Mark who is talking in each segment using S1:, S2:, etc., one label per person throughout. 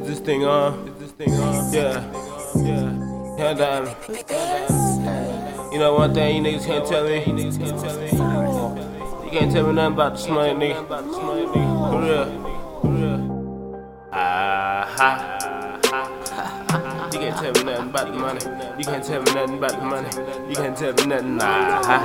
S1: this thing on? Is this thing on? Yeah, yeah. Hell down. You know one thing you niggas can't tell me. You can't tell me nothing about this money, nigga. For real, for real. Ah ha. You can't tell me nothing about the money. You can't tell me nothing about the money. You can't tell me nothing. Ah ha.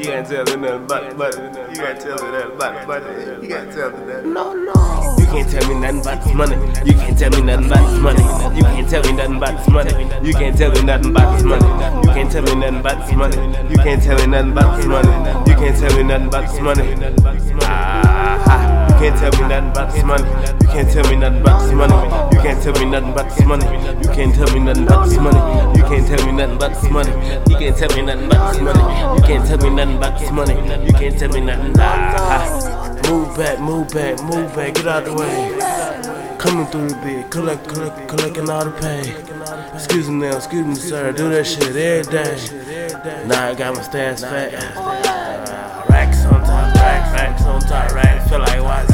S1: You can't tell me nothing about the money. You can't tell me nothing about the money. You can't tell me nothing. No, no. You can't tell me nothing about this money. You can't tell me nothing about this money. You can't tell me nothing about this money. You can't tell me nothing about this money. You can't tell me nothing about this money. You can't tell me nothing about this money. You can't tell me nothing about this money. Ah can't tell me nothing about this money. You can't tell me nothing about this money. You can't tell me nothing about this money. You can't tell me nothing about this money. You can't tell me nothing about this money. You can't tell me nothing about this money. You can't tell me nothing about this money. You can't tell me nothing. Move back, move back, move back, get out the way. Coming through the bit, collect, collect, collecting all the pay. Excuse me now, excuse me sir, do that shit every day. Now I got my stats fat. Racks on top, racks, racks on top, racks. Feel like YC.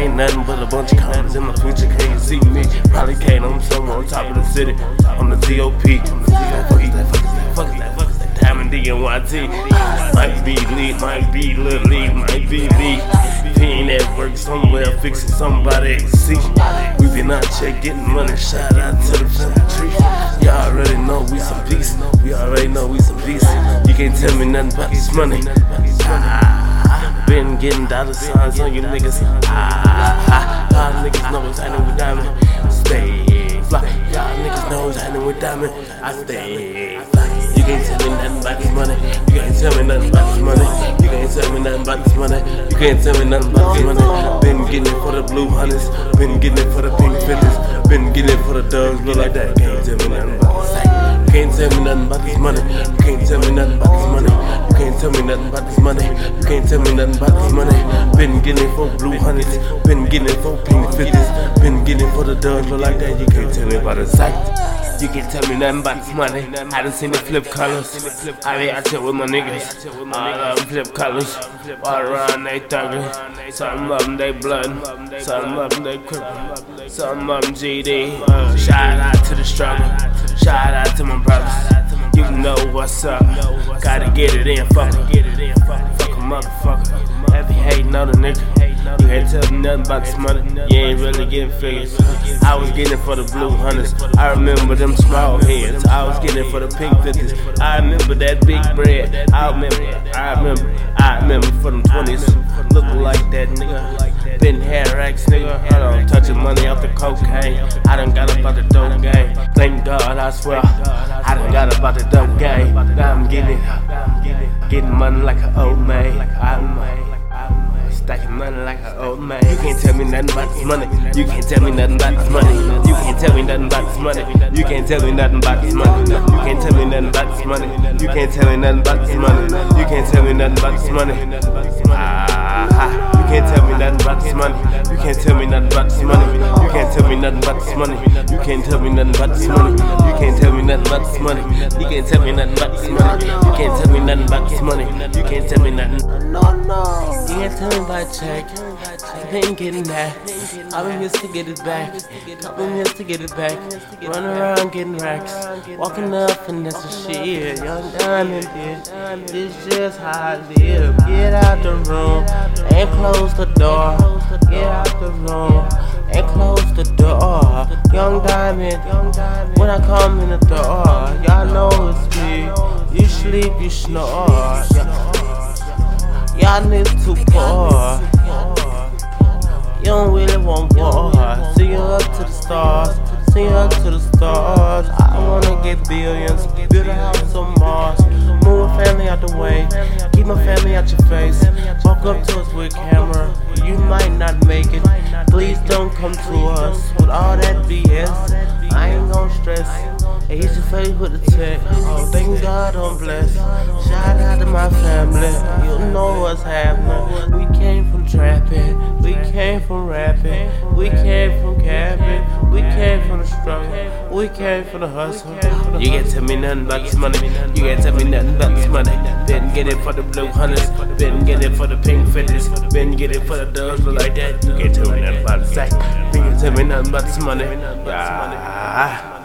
S1: Ain't nothing but a bunch of comments in my future. Can't see me. Probably can't. I'm somewhere on top of the city. On the TOP. Fuck is that? Fuck? Fuck that? Fuck that? Diamond D and YT. Might be lead, might be little lead, might be lead. Being at work somewhere, fixing somebody see. We been out here getting money. Shout out to the family. Y'all already know we some peace. We already know we some peace. You can't tell me nothing about this money. Ah, been getting dollar signs on you niggas. Ah, ah, y'all niggas know what's happening with Diamond. Stay fly. Y'all niggas know what's happening with Diamond. I stay fly. You can't tell me nothing about this money. You can't tell me nothing about this money. You can't tell me nothing about this money. You can't tell me nothing about this money. Been getting it for the blue hunters. Been getting it for the pink fifties. Been getting it for the dogs. Look like that. Can't tell me nothing about this. Can't tell me nothing about this money. Tell me nothing about this money. You can't tell me nothing about this money. Been getting for blue hunters. Been getting for pink fifties. Been getting for the. Look like that. You can't tell me about the sight. You can't tell me nothing about this money. I done seen it flip colors. I be out here with my niggas. All of them flip colors. All around they thuggin'. Some of them they blood. Some of them they cripple. Some of them GD. Shout out to the struggle. Shout out to my brothers. You know what's up. Gotta get it in, fuck 'em. Fuck a motherfucker. Heavy hating on a nigga. You can't tell me nothing about this money. You ain't really getting figures. I was getting for the blue hunters. I remember them small heads. I was getting for the pink fifties. I remember that big bread. I remember. I remember. I remember for them twenties. Looking like that nigga. Been hair racks, nigga. I don't touching money off the cocaine. I done got about the dope game. Thank God, I swear. I done got about the dope game. Now I'm getting it. Getting money like an old man. I'm stacking money like an old man. You can't tell me nothing about this money. You can't tell me nothing about this money. You can't tell me nothing about this money. You can't tell me nothing about this money. You can't tell me nothing about this money. You can't tell me nothing about this money. You can't tell me nothing about this money. Ah ha. Can't tell me nothing about this money. You can't tell me nothing about this money. You can't tell me nothing about this money. You can't tell me nothing about this money. You can't tell me nothing about this money. You can't tell me nothing about this money. You can't tell me nothing about this money. You can't tell me nothing. No, no. You can't tell me about check. I been getting that. I've been here to get it back. I've been here to get it back. Run around getting racks. Walking up and that's the shit. Young diamond, bitch. This just how I live. Get out the room and close the door. Get out the room and close the door. Young diamond, when I come in the door, y'all know it's me. You sleep, you snore. Y'all niggas too poor. Don't really want war. See you up to the stars. See you up to the stars. I wanna get billions. Build a house on Mars. Move a family out the way. Keep my family out your face. Walk up to us with camera. You might not make it. Please don't come to us with all that BS. I ain't gon' stress. Hey, hit your face with a check. Oh, thank God I'm blessed. Shout out to my family. You know what's happening. Trapping. We came from rapping. We came from capping. We came from the struggle. We came from the hustle. You can't tell me nothing about this money. You can't tell me nothing about this money. Didn't get it for the blue hunters. Didn't get it for the pink fifties. Didn't get it for the dogs, but like that. You can't tell me nothing about the sack. tell me nothing about this money. Yeah.